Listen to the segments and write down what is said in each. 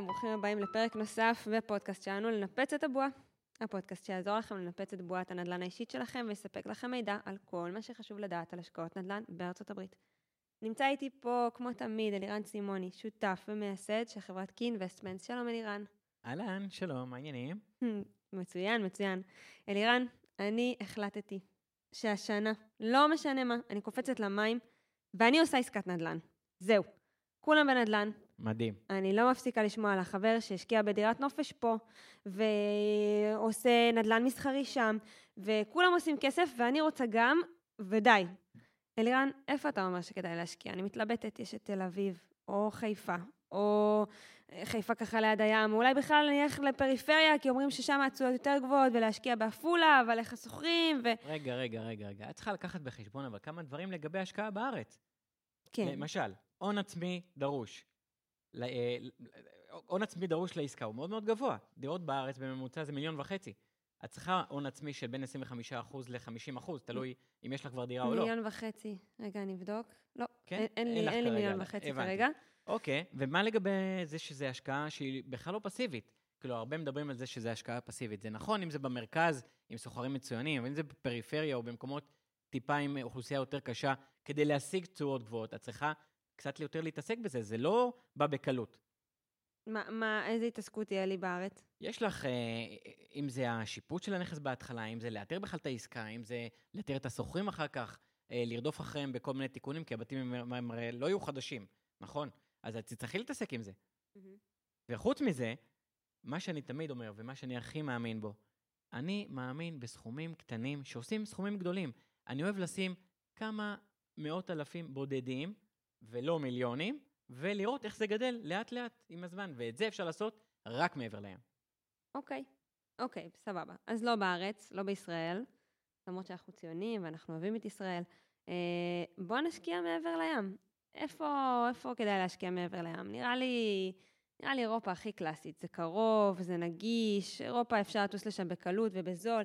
שלום, ברוכים הבאים לפרק נוסף בפודקאסט שלנו, לנפץ את הבועה. הפודקאסט שיעזור לכם לנפץ את בועת הנדל"ן האישית שלכם ויספק לכם מידע על כל מה שחשוב לדעת על השקעות נדל"ן בארצות הברית. נמצא איתי פה, כמו תמיד, אלירן סימוני, שותף ומייסד של חברת קינבסטמנט. שלום, אלירן. אהלן, שלום, מה העניינים? מצוין, מצוין. אלירן, אני החלטתי שהשנה, לא משנה מה, אני קופצת למים, ואני עושה עסקת נדל"ן. זהו. כולם בנדל"ן. מדהים. אני לא מפסיקה לשמוע על החבר שהשקיע בדירת נופש פה, ועושה נדל"ן מסחרי שם, וכולם עושים כסף, ואני רוצה גם, ודי. אלירן, איפה אתה אומר שכדאי להשקיע? אני מתלבטת, יש את תל אביב, או חיפה, או חיפה ככה ליד הים, אולי בכלל אני אלך לפריפריה, כי אומרים ששם התשואות יותר גבוהות, ולהשקיע בעפולה, אבל איך השוכרים, ו... רגע, רגע, רגע, רגע. את צריכה לקחת בחשבון אבל כמה דברים לגבי השקעה בארץ. כן. למשל, הון עצמי דרוש. ל- אה, הון עצמי דרוש לעסקה הוא מאוד מאוד גבוה. דירות בארץ בממוצע זה מיליון וחצי. את צריכה הון עצמי של בין 25% ל-50%, תלוי אם יש לך כבר דירה או לא. מיליון וחצי. רגע, אני אבדוק. לא, כן? אין, לי, מיליון לא. וחצי. כרגע. אוקיי, ומה לגבי זה שזה השקעה שהיא בכלל לא פסיבית? כאילו, הרבה מדברים על זה שזה השקעה פסיבית. זה נכון אם זה במרכז, עם סוחרים מצוינים, אבל אם זה בפריפריה או במקומות טיפה עם אוכלוסייה יותר קשה, כדי להשיג תשואות גבוהות, את צריכה קצת יותר להתעסק בזה, זה לא בא בקלות. מה, מה, איזה התעסקות תהיה לי בארץ? יש לך, אה, אם זה השיפוט של הנכס בהתחלה, אם זה לאתר בכלל את העסקה, אם זה לאתר את השוכרים אחר כך, אה, לרדוף אחריהם בכל מיני תיקונים, כי הבתים הם, הם, הם לא יהיו חדשים, נכון? אז את תצטרכי להתעסק עם זה. וחוץ מזה, מה שאני תמיד אומר, ומה שאני הכי מאמין בו, אני מאמין בסכומים קטנים שעושים סכומים גדולים. אני אוהב לשים כמה מאות אלפים בודדים, ולא מיליונים, ולראות איך זה גדל לאט-לאט עם הזמן, ואת זה אפשר לעשות רק מעבר לים. אוקיי, אוקיי, סבבה. אז לא בארץ, לא בישראל, למרות שאנחנו ציונים ואנחנו אוהבים את ישראל. אה, בואו נשקיע מעבר לים. איפה, איפה כדאי להשקיע מעבר לים? נראה לי, נראה לי אירופה הכי קלאסית. זה קרוב, זה נגיש, אירופה אפשר לטוס לשם בקלות ובזול.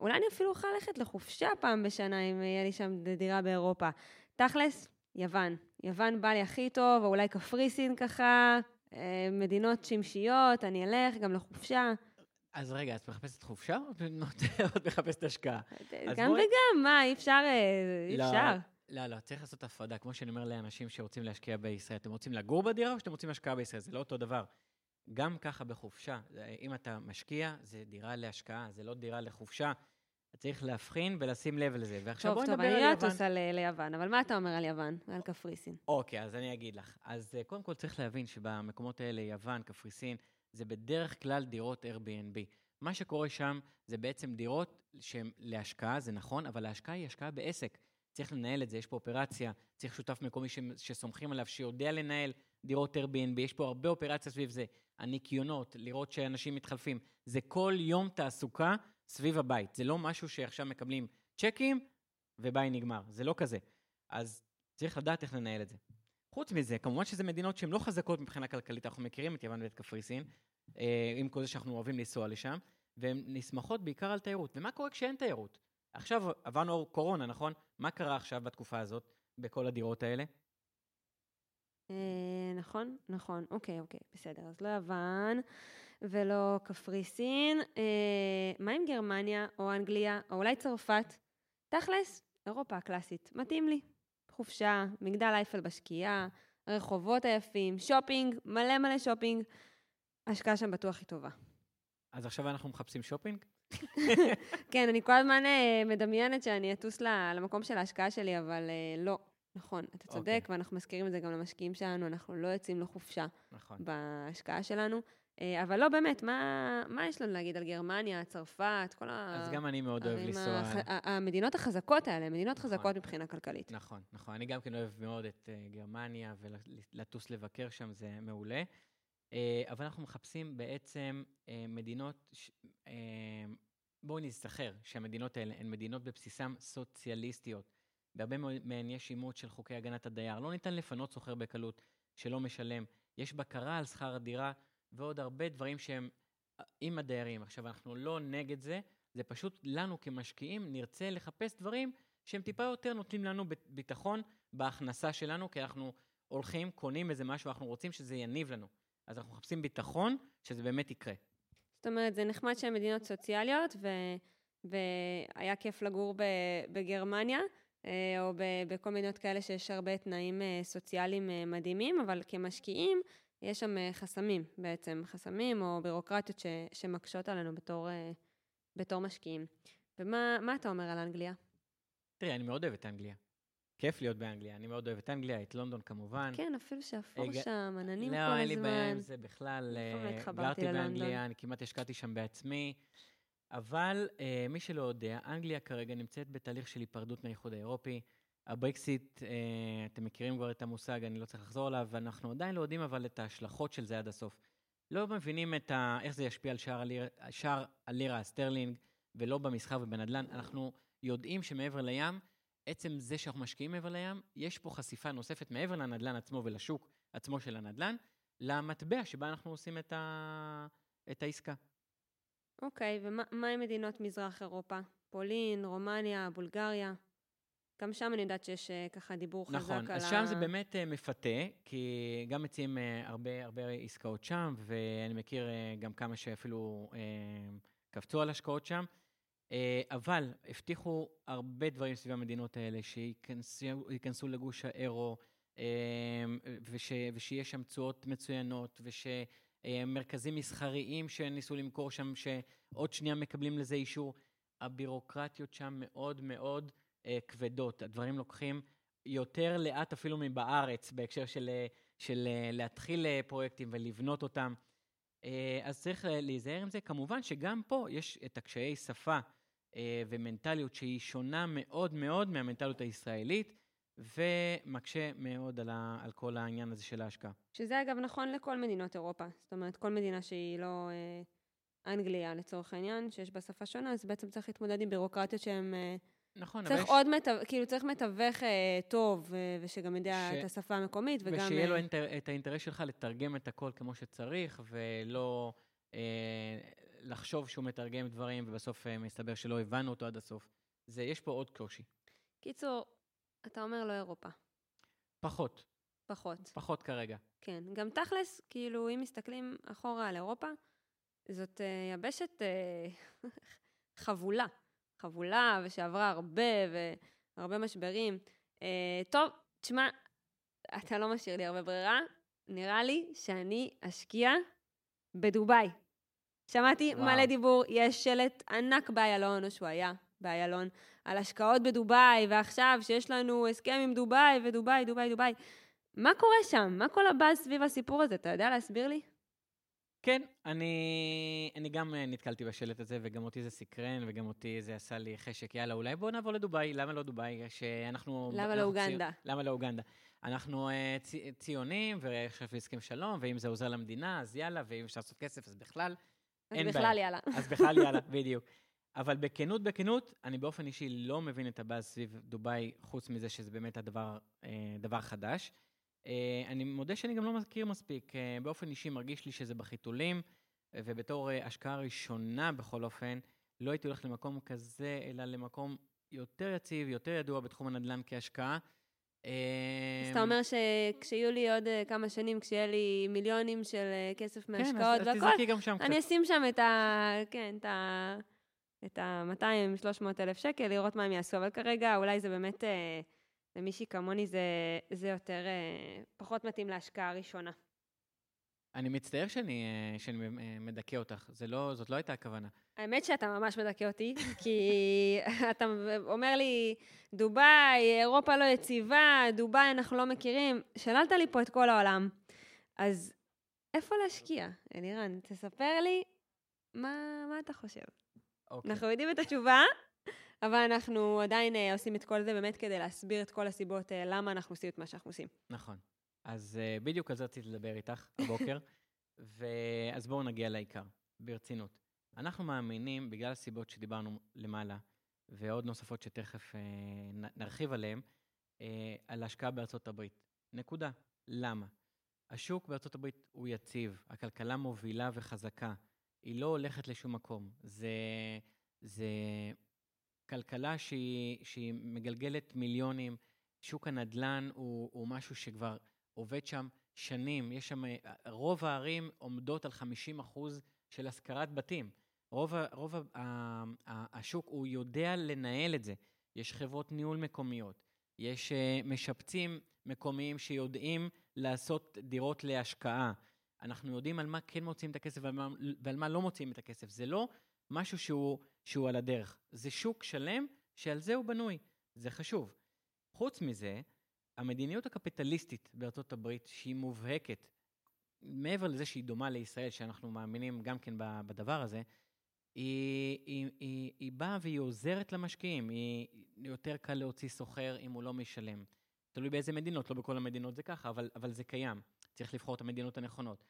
אולי אני אפילו אוכל ללכת לחופשה פעם בשנה אם יהיה לי שם דירה באירופה. תכלס, יוון. יוון בא לי הכי טוב, או אולי קפריסין ככה, אה, מדינות שמשיות, אני אלך גם לחופשה. אז רגע, את מחפשת חופשה או את מחפשת השקעה? אז גם וגם, מה, אי אפשר, אה, אי לא, אפשר. לא, לא, צריך לעשות הפרדה. כמו שאני אומר לאנשים שרוצים להשקיע בישראל, אתם רוצים לגור בדירה או שאתם רוצים השקעה בישראל? זה לא אותו דבר. גם ככה בחופשה, אם אתה משקיע, זה דירה להשקעה, זה לא דירה לחופשה. צריך להבחין ולשים לב לזה. ועכשיו טוב, בואי טוב, נדבר אני על לא יוון. אטוס על- ליוון, אבל מה אתה אומר על יוון? על קפריסין. אוקיי, אז אני אגיד לך. אז אה, קודם כל צריך להבין שבמקומות האלה, יוון, קפריסין, זה בדרך כלל דירות Airbnb. מה שקורה שם זה בעצם דירות שהן להשקעה, זה נכון, אבל ההשקעה היא השקעה בעסק. צריך לנהל את זה, יש פה אופרציה, צריך שותף מקומי ש- שסומכים עליו, שיודע לנהל דירות Airbnb, יש פה הרבה אופרציה סביב זה. הניקיונות, לראות שאנשים מתחלפים. זה כל יום תעסוקה סביב הבית. זה לא משהו שעכשיו מקבלים צ'קים וביי נגמר. זה לא כזה. אז צריך לדעת איך לנהל את זה. חוץ מזה, כמובן שזה מדינות שהן לא חזקות מבחינה כלכלית, אנחנו מכירים את יוון ואת קפריסין, אה, עם כל זה שאנחנו אוהבים לנסוע לשם, והן נסמכות בעיקר על תיירות. ומה קורה כשאין תיירות? עכשיו עברנו קורונה, נכון? מה קרה עכשיו בתקופה הזאת, בכל הדירות האלה? אה, נכון, נכון, אוקיי, אוקיי, בסדר. אז לא יוון ולא קפריסין. אה, מה עם גרמניה או אנגליה, או אולי צרפת? תכלס, אירופה הקלאסית. מתאים לי. חופשה, מגדל אייפל בשקיעה, הרחובות היפים, שופינג, מלא מלא שופינג. ההשקעה שם בטוח היא טובה. אז עכשיו אנחנו מחפשים שופינג? כן, אני כל הזמן אה, מדמיינת שאני אטוס למקום של ההשקעה שלי, אבל אה, לא. נכון, אתה צודק, אוקיי. ואנחנו מזכירים את זה גם למשקיעים שלנו, אנחנו לא יוצאים לחופשה נכון. בהשקעה שלנו. אה, אבל לא באמת, מה, מה יש לנו להגיד על גרמניה, צרפת, כל ה... אז גם אני מאוד אוהב לנסוע... הח- המדינות החזקות האלה, מדינות נכון. חזקות מבחינה כלכלית. נכון, נכון. אני גם כן אוהב מאוד את אה, גרמניה, ולטוס לבקר שם זה מעולה. אה, אבל אנחנו מחפשים בעצם מדינות, ש- בואו נזכר שהמדינות האלה הן מדינות בבסיסן סוציאליסטיות. בהרבה מהן יש אימות של חוקי הגנת הדייר. לא ניתן לפנות סוחר בקלות שלא משלם. יש בקרה על שכר הדירה ועוד הרבה דברים שהם אה, עם הדיירים. עכשיו, אנחנו לא נגד זה, זה פשוט לנו כמשקיעים נרצה לחפש דברים שהם טיפה יותר נותנים לנו ביטחון בהכנסה שלנו, כי אנחנו הולכים, קונים איזה משהו, אנחנו רוצים שזה יניב לנו. אז אנחנו מחפשים ביטחון שזה באמת יקרה. זאת אומרת, זה נחמד שהן מדינות סוציאליות, ו... והיה כיף לגור. בגרמניה, אה, או. בכל מדינות כאלה שיש הרבה תנאים אה, סוציאליים מדהימים, אבל כמשקיעים, יש שם חסמים בעצם, חסמים או בירוקרטיות ש... שמקשות עלינו בתור, בתור משקיעים. ומה אתה אומר על אנגליה? תראי, אני מאוד אוהב את אנגליה. כיף להיות באנגליה, אני מאוד אוהב את אנגליה, את לונדון כמובן. כן, אפילו שאפור הג... שם, עננים לא, כל הזמן. לא, אין לי בעיה עם זה בכלל. גרתי באנגליה, אני כמעט השקעתי שם בעצמי. אבל אה, מי שלא יודע, אנגליה כרגע נמצאת בתהליך של היפרדות מהאיחוד האירופי. הברקסיט, אה, אתם מכירים כבר את המושג, אני לא צריך לחזור עליו, ואנחנו עדיין לא יודעים אבל את ההשלכות של זה עד הסוף. לא מבינים את ה, איך זה ישפיע על שער הלירה, שער הלירה הסטרלינג, ולא במסחר ובנדל"ן. אנחנו יודעים שמעבר לים, עצם זה שאנחנו משקיעים מעבר לים, יש פה חשיפה נוספת מעבר לנדל"ן עצמו ולשוק עצמו של הנדל"ן, למטבע שבה אנחנו עושים את, ה... את העסקה. אוקיי, ומה עם מדינות מזרח אירופה? פולין, רומניה, בולגריה? גם שם אני יודעת שיש אה, ככה דיבור נכון, חזק על ה... נכון, אז שם זה באמת uh, מפתה, כי גם מציעים uh, הרבה, הרבה עסקאות שם, ואני מכיר גם כמה שאפילו קפצו על השקעות שם. אבל הבטיחו הרבה דברים סביב המדינות האלה, שייכנסו לגוש האירו, וש, ושיש שם תשואות מצוינות, וש... אה, מרכזים מסחריים שניסו למכור שם, שעוד שנייה מקבלים לזה אישור. הבירוקרטיות שם מאוד מאוד אה, כבדות. הדברים לוקחים יותר לאט אפילו מבארץ, בהקשר של, אה, של אה, להתחיל פרויקטים ולבנות אותם. אה, אז צריך להיזהר עם זה. כמובן שגם פה יש את הקשיי שפה אה, ומנטליות שהיא שונה מאוד מאוד מהמנטליות הישראלית. ומקשה מאוד על, ה, על כל העניין הזה של ההשקעה. שזה אגב נכון לכל מדינות אירופה. זאת אומרת, כל מדינה שהיא לא אה, אנגליה לצורך העניין, שיש בה שפה שונה, אז בעצם צריך להתמודד עם בירוקרטיות שהן... אה, נכון, צריך אבל... עוד יש... מתו... כאילו, צריך מתווך אה, טוב, אה, ושגם יודע ש... את השפה המקומית, וגם... ושיהיה לו אה... אינטר... את האינטרס שלך לתרגם את הכל כמו שצריך, ולא אה, לחשוב שהוא מתרגם דברים, ובסוף אה, מסתבר שלא הבנו אותו עד הסוף. זה, יש פה עוד קושי. קיצור, אתה אומר לא אירופה. פחות. פחות. פחות כרגע. כן. גם תכלס, כאילו, אם מסתכלים אחורה על אירופה, זאת uh, יבשת uh, חבולה. חבולה, ושעברה הרבה, והרבה משברים. Uh, טוב, תשמע, אתה לא משאיר לי הרבה ברירה. נראה לי שאני אשקיע בדובאי. שמעתי וואו. מלא דיבור, יש שלט ענק באיילון, או שהוא היה באיילון, על השקעות בדובאי, ועכשיו שיש לנו הסכם עם דובאי, ודובאי, דובאי, דובאי. מה קורה שם? מה כל הבאז סביב הסיפור הזה? אתה יודע להסביר לי? כן, אני, אני גם אה, נתקלתי בשלט הזה, וגם אותי זה סקרן, וגם אותי זה עשה לי חשק, יאללה, אולי בואו נעבור לדובאי, למה לא דובאי? שאנחנו... למה לא אוגנדה? צי... למה לא אוגנדה? אנחנו uh, צי, ציונים, ועכשיו הסכם שלום, ואם זה עוזר למדינה, אז יאללה, ואם אפשר לעשות כסף, אז בכלל, אין בעיה. אז בכלל יאללה. אז בכלל יאללה, בדיוק. אבל בכנות, בכנות, אני באופן אישי לא מבין את הבאז סביב דובאי, חוץ מזה שזה באמת הדבר אה, דבר חדש. אה, אני מודה שאני גם לא מכיר מספיק. אה, באופן אישי מרגיש לי שזה בחיתולים, ובתור השקעה ראשונה בכל אופן, לא הייתי הולך למקום כזה, אלא למקום יותר יציב, יותר ידוע בתחום הנדל"ן כהשקעה. אז אתה אומר שכשיהיו לי עוד כמה שנים, כשיהיה לי מיליונים של כסף מהשקעות והכל, אני אשים שם את ה... כן, את ה... את ה-200-300 אלף שקל, לראות מה הם יעשו, אבל כרגע אולי זה באמת, אה, למישהי כמוני זה, זה יותר, אה, פחות מתאים להשקעה הראשונה. אני מצטער שאני, אה, שאני מדכא אותך, זה לא, זאת לא הייתה הכוונה. האמת שאתה ממש מדכא אותי, כי אתה אומר לי, דובאי, אירופה לא יציבה, דובאי אנחנו לא מכירים, שללת לי פה את כל העולם. אז איפה להשקיע, אלירן? תספר לי מה, מה אתה חושב. אוקיי. אנחנו יודעים את התשובה, אבל אנחנו עדיין uh, עושים את כל זה באמת כדי להסביר את כל הסיבות uh, למה אנחנו עושים את מה שאנחנו עושים. נכון. אז uh, בדיוק על זה רציתי לדבר איתך הבוקר, ואז בואו נגיע לעיקר, ברצינות. אנחנו מאמינים, בגלל הסיבות שדיברנו למעלה, ועוד נוספות שתכף uh, נרחיב עליהן, uh, על השקעה בארצות הברית. נקודה. למה? השוק בארצות הברית הוא יציב, הכלכלה מובילה וחזקה. היא לא הולכת לשום מקום. זה, זה כלכלה שהיא, שהיא מגלגלת מיליונים. שוק הנדל"ן הוא, הוא משהו שכבר עובד שם שנים, יש שם, רוב הערים עומדות על 50 אחוז של השכרת בתים. רוב, רוב ה, ה, ה, השוק, הוא יודע לנהל את זה. יש חברות ניהול מקומיות, יש uh, משפצים מקומיים שיודעים לעשות דירות להשקעה. אנחנו יודעים על מה כן מוצאים את הכסף ועל מה, ועל מה לא מוצאים את הכסף. זה לא משהו שהוא, שהוא על הדרך. זה שוק שלם שעל זה הוא בנוי. זה חשוב. חוץ מזה, המדיניות הקפיטליסטית בארצות הברית, שהיא מובהקת, מעבר לזה שהיא דומה לישראל, שאנחנו מאמינים גם כן בדבר הזה, היא, היא, היא, היא באה והיא עוזרת למשקיעים. היא יותר קל להוציא סוחר אם הוא לא משלם. תלוי באיזה מדינות, לא בכל המדינות זה ככה, אבל, אבל זה קיים. צריך לבחור את המדינות הנכונות.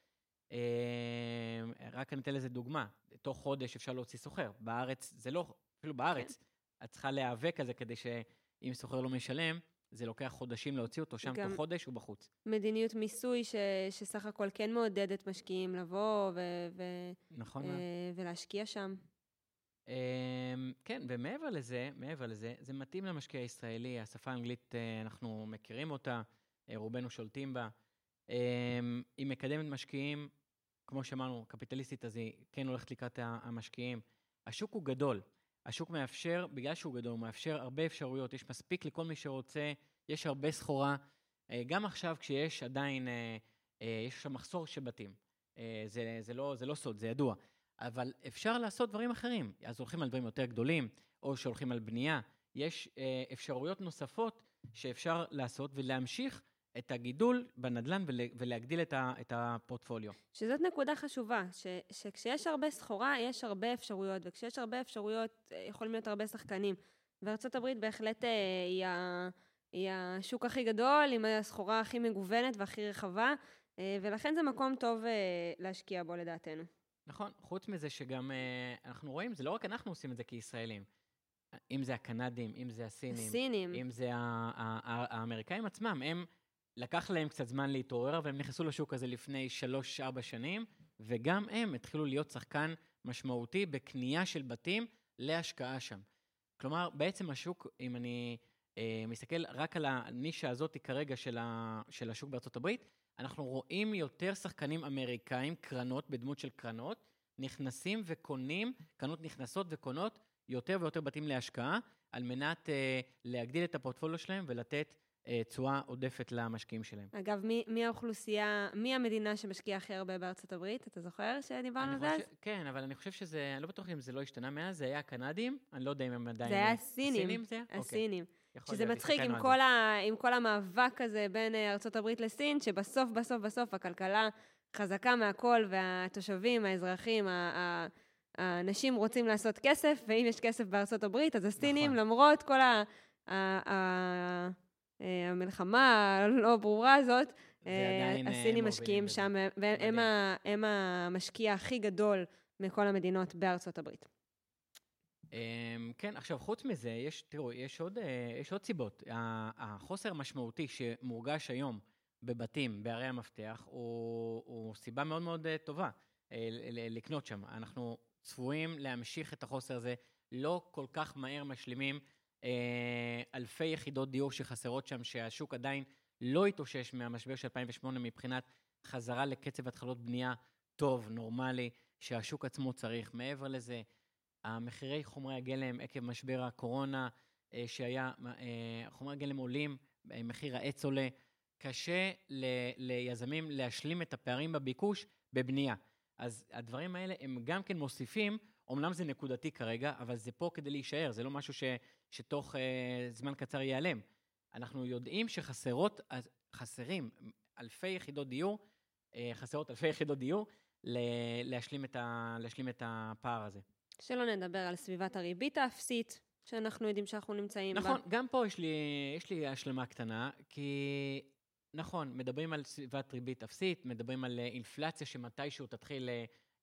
אה, רק אני אתן לזה דוגמה, תוך חודש אפשר להוציא סוחר. בארץ זה לא, אפילו בארץ, כן. את צריכה להיאבק על זה כדי שאם סוחר לא משלם, זה לוקח חודשים להוציא אותו, שם תוך חודש הוא בחוץ. מדיניות מיסוי ש, שסך הכל כן מעודדת משקיעים לבוא ו, ו, נכון. אה, ולהשקיע שם. אה, כן, ומעבר לזה, מעבר לזה, זה מתאים למשקיע הישראלי, השפה האנגלית, אנחנו מכירים אותה, רובנו שולטים בה. היא מקדמת משקיעים, כמו שאמרנו, קפיטליסטית, אז היא כן הולכת לקראת המשקיעים. השוק הוא גדול. השוק מאפשר, בגלל שהוא גדול, הוא מאפשר הרבה אפשרויות, יש מספיק לכל מי שרוצה, יש הרבה סחורה. אה, גם עכשיו, כשיש עדיין, אה, אה, יש שם מחסור של בתים. זה, זה, לא, זה לא סוד, זה ידוע. אבל אפשר לעשות דברים אחרים. אז הולכים על דברים יותר גדולים, או שהולכים על בנייה. יש אפשרויות נוספות שאפשר לעשות ולהמשיך את הגידול בנדל"ן ולהגדיל את, ה, את הפורטפוליו. שזאת נקודה חשובה, ש, שכשיש הרבה סחורה, יש הרבה אפשרויות, וכשיש הרבה אפשרויות, אה, יכולים להיות הרבה שחקנים. וארה"ב בהחלט אה, היא, ה, היא השוק הכי גדול, עם הסחורה הכי מגוונת והכי רחבה, אה, ולכן זה מקום טוב להשקיע בו לדעתנו. נכון, חוץ מזה שגם אנחנו רואים, זה לא רק אנחנו עושים את זה כישראלים. אם זה הקנדים, אם זה הסינים, הסינים. אם זה האמריקאים עצמם, הם... לקח להם קצת זמן להתעורר, והם נכנסו לשוק הזה לפני 3-4 שנים, וגם הם התחילו להיות שחקן משמעותי בקנייה של בתים להשקעה שם. כלומר, בעצם השוק, אם אני אה, מסתכל רק על הנישה הזאת כרגע של, ה, של השוק בארצות הברית, אנחנו רואים יותר שחקנים אמריקאים, קרנות, בדמות של קרנות, נכנסים וקונים, קרנות נכנסות וקונות יותר ויותר בתים להשקעה, על מנת אה, להגדיל את הפורטפוליו שלהם ולתת תשואה עודפת למשקיעים שלהם. אגב, מי, מי האוכלוסייה, מי המדינה שמשקיעה הכי הרבה בארצות הברית? אתה זוכר שדיברנו על זה אז? כן, אבל אני חושב שזה, אני לא בטוח אם זה לא השתנה מאז, זה היה הקנדים, אני לא יודע אם הם עדיין... זה היה הסינים. הסינים זה? הסינים. אוקיי. שזה מצחיק עם כל, ה, עם כל המאבק הזה בין אה, ארצות הברית לסין, שבסוף, בסוף, בסוף הכלכלה חזקה מהכל, והתושבים, האזרחים, האנשים רוצים לעשות כסף, ואם יש כסף בארצות הברית, אז הסינים, נכון. למרות כל ה... אה, המלחמה הלא ברורה הזאת, אה, הסינים משקיעים שם, והם המשקיע הכי גדול מכל המדינות בארצות הברית. אמ, כן, עכשיו, חוץ מזה, יש, תראו, יש עוד, אה, יש עוד סיבות. החוסר המשמעותי שמורגש היום בבתים, בערי המפתח, הוא, הוא סיבה מאוד מאוד טובה לקנות שם. אנחנו צפויים להמשיך את החוסר הזה, לא כל כך מהר משלימים אה, אלפי יחידות דיור שחסרות שם, שהשוק עדיין לא התאושש מהמשבר של 2008 מבחינת חזרה לקצב התחלות בנייה טוב, נורמלי, שהשוק עצמו צריך. מעבר לזה, המחירי חומרי הגלם עקב משבר הקורונה, אה, שהיה, אה, חומרי הגלם עולים, מחיר העץ עולה. קשה ל, ליזמים להשלים את הפערים בביקוש בבנייה. אז הדברים האלה הם גם כן מוסיפים אמנם זה נקודתי כרגע, אבל זה פה כדי להישאר, זה לא משהו ש, שתוך אה, זמן קצר ייעלם. אנחנו יודעים שחסרות, חסרים אלפי יחידות דיור, אה, חסרות אלפי יחידות דיור, להשלים, את ה, להשלים את הפער הזה. שלא נדבר על סביבת הריבית האפסית, שאנחנו יודעים שאנחנו נמצאים נכון, בה. נכון, גם פה יש לי, יש לי השלמה קטנה, כי נכון, מדברים על סביבת ריבית אפסית, מדברים על אה, אינפלציה שמתישהו תתחיל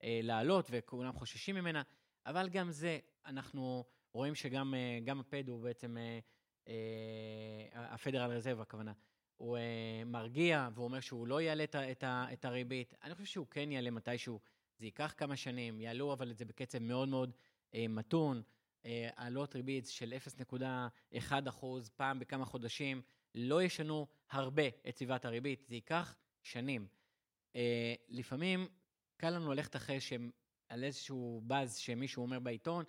אה, לעלות וכולם חוששים ממנה, אבל גם זה, אנחנו רואים שגם אה, הפד הוא בעצם, אה, אה, הפדרל רזרב הכוונה, הוא מרגיע והוא אומר שהוא לא יעלה את, הריבית. אני חושב שהוא כן יעלה מתישהו, זה ייקח כמה שנים, יעלו אבל את זה בקצב מאוד מאוד מתון. העלות ריבית של 0.1 אחוז פעם בכמה חודשים, לא ישנו הרבה את סביבת הריבית, זה ייקח שנים. לפעמים קל לנו ללכת אחרי שהם, על איזשהו באז שמישהו אומר בעיתון,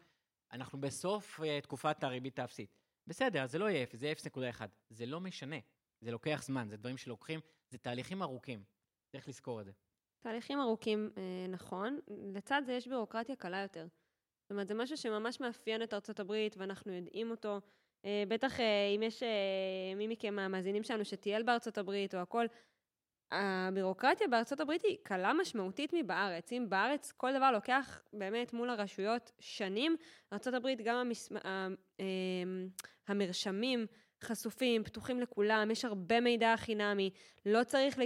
אנחנו בסוף אה, תקופת הריבית האפסית. בסדר, זה לא יהיה 0, זה יהיה 0.1. זה לא משנה, זה לוקח זמן, זה דברים שלוקחים, זה תהליכים ארוכים. צריך לזכור את זה. תהליכים ארוכים, אה, נכון. לצד זה יש בירוקרטיה קלה יותר. זאת אומרת, זה משהו שממש מאפיין את ארצות הברית, ואנחנו יודעים אותו. אה, בטח אם יש מי מכם מהמאזינים שלנו שטייל בארצות הברית או הכל, הבירוקרטיה בארצות הברית היא קלה משמעותית מבארץ. אם בארץ כל דבר לוקח באמת מול הרשויות שנים, ארצות הברית גם המס... אמ, המרשמים חשופים, פתוחים לכולם, יש הרבה מידע חינמי, לא צריך... לה...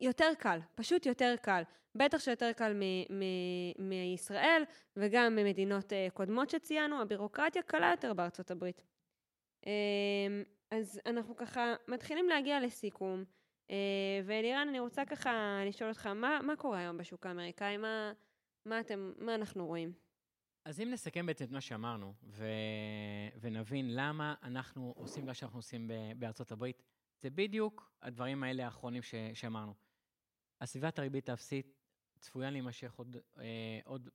יותר קל, פשוט יותר קל. בטח שיותר קל מ- מ- מישראל וגם ממדינות uh, קודמות שציינו, הבירוקרטיה קלה יותר בארצות הברית. Um, אז אנחנו ככה מתחילים להגיע לסיכום. Uh, ואלירן, אני רוצה ככה לשאול אותך, מה, מה קורה היום בשוק האמריקאי? מה, מה, אתם, מה אנחנו רואים? אז אם נסכם בעצם את מה שאמרנו, ו... ונבין למה אנחנו עושים מה שאנחנו עושים בארצות הברית, זה בדיוק הדברים האלה האחרונים ש... שאמרנו. הסביבת הריבית האפסית צפויה להימשך עוד, אה, עוד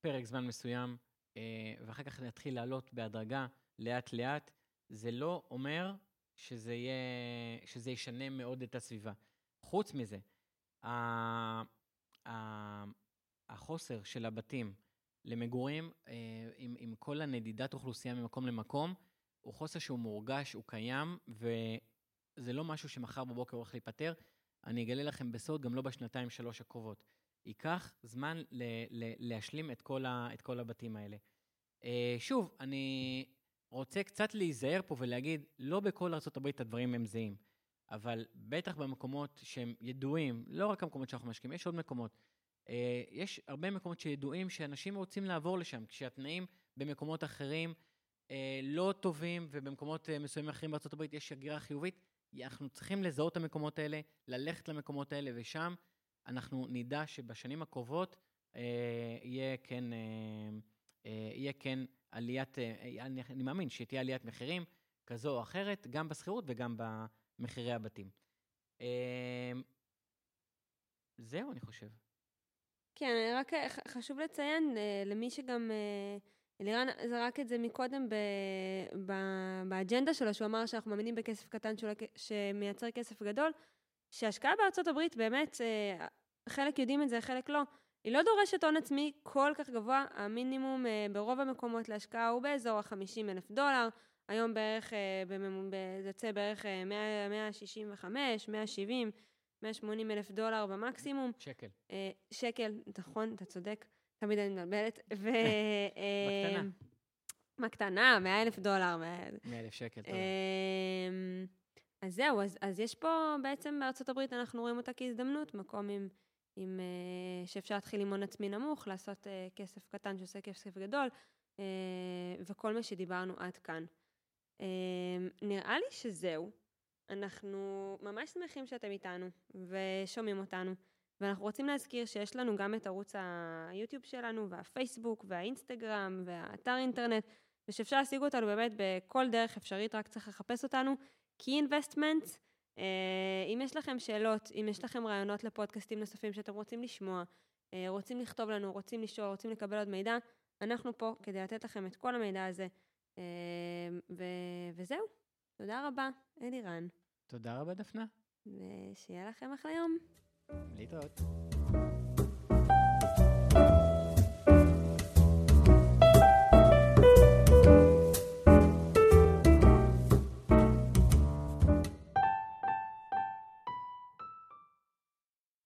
פרק זמן מסוים, אה, ואחר כך נתחיל לעלות בהדרגה, לאט-לאט. זה לא אומר שזה, יהיה, שזה ישנה מאוד את הסביבה. חוץ מזה, החוסר של הבתים למגורים, אה, עם, עם כל הנדידת אוכלוסייה ממקום למקום, הוא חוסר שהוא מורגש, הוא קיים, וזה לא משהו שמחר בבוקר הולך להיפתר. אני אגלה לכם בסוד, גם לא בשנתיים-שלוש הקרובות. ייקח זמן ל- ל- להשלים את כל, ה- את כל הבתים האלה. אה, שוב, אני רוצה קצת להיזהר פה ולהגיד, לא בכל ארה"ב הדברים הם זהים, אבל בטח במקומות שהם ידועים, לא רק המקומות שאנחנו משקיעים, יש עוד מקומות. אה, יש הרבה מקומות שידועים שאנשים רוצים לעבור לשם, כשהתנאים במקומות אחרים אה, לא טובים ובמקומות מסוימים אחרים בארה"ב יש הגירה חיובית, אנחנו צריכים לזהות את המקומות האלה, ללכת למקומות האלה, ושם אנחנו נדע שבשנים הקרובות אה, יהיה כן, אה, אה, יהיה כן עליית, אה, אני, אני מאמין שתהיה עליית מחירים כזו או אחרת, גם בשכירות וגם במחירי הבתים. אה, זהו, אני חושב. כן, רק חשוב לציין אה, למי שגם... אה, אלירן זרק את זה מקודם באג'נדה שלו, שהוא אמר שאנחנו מאמינים בכסף קטן שמייצר כסף גדול, שהשקעה בארצות הברית באמת, חלק יודעים את זה, חלק לא, היא לא דורשת הון עצמי כל כך גבוה, המינימום אה, ברוב המקומות להשקעה הוא באזור ה-50 אלף דולר, היום בערך, אה, זה יוצא בערך 165, 170, 180 אלף דולר במקסימום. שקל. שקל, נכון, אתה צודק. תמיד אני מבלבלת. ו... בקטנה. בקטנה, 100 אלף דולר. 100 אלף שקל, טוב. אמ, אז זהו, אז, אז יש פה בעצם בארצות הברית אנחנו רואים אותה כהזדמנות, מקום עם, עם, uh, שאפשר להתחיל עם הון עצמי נמוך, לעשות uh, כסף קטן שעושה כסף גדול, uh, וכל מה שדיברנו עד כאן. Uh, נראה לי שזהו. אנחנו ממש שמחים שאתם איתנו ושומעים אותנו. ואנחנו רוצים להזכיר שיש לנו גם את ערוץ היוטיוב שלנו, והפייסבוק, והאינסטגרם, והאתר אינטרנט, ושאפשר להשיג אותנו באמת בכל דרך אפשרית, רק צריך לחפש אותנו. Key Investments, אם יש לכם שאלות, אם יש לכם רעיונות לפודקאסטים נוספים שאתם רוצים לשמוע, אה, רוצים לכתוב לנו, רוצים לשאול, רוצים לקבל עוד מידע, אנחנו פה כדי לתת לכם את כל המידע הזה. אה, ו- וזהו, תודה רבה, אלירן. תודה רבה, דפנה. ושיהיה לכם אחלה יום. להתראות.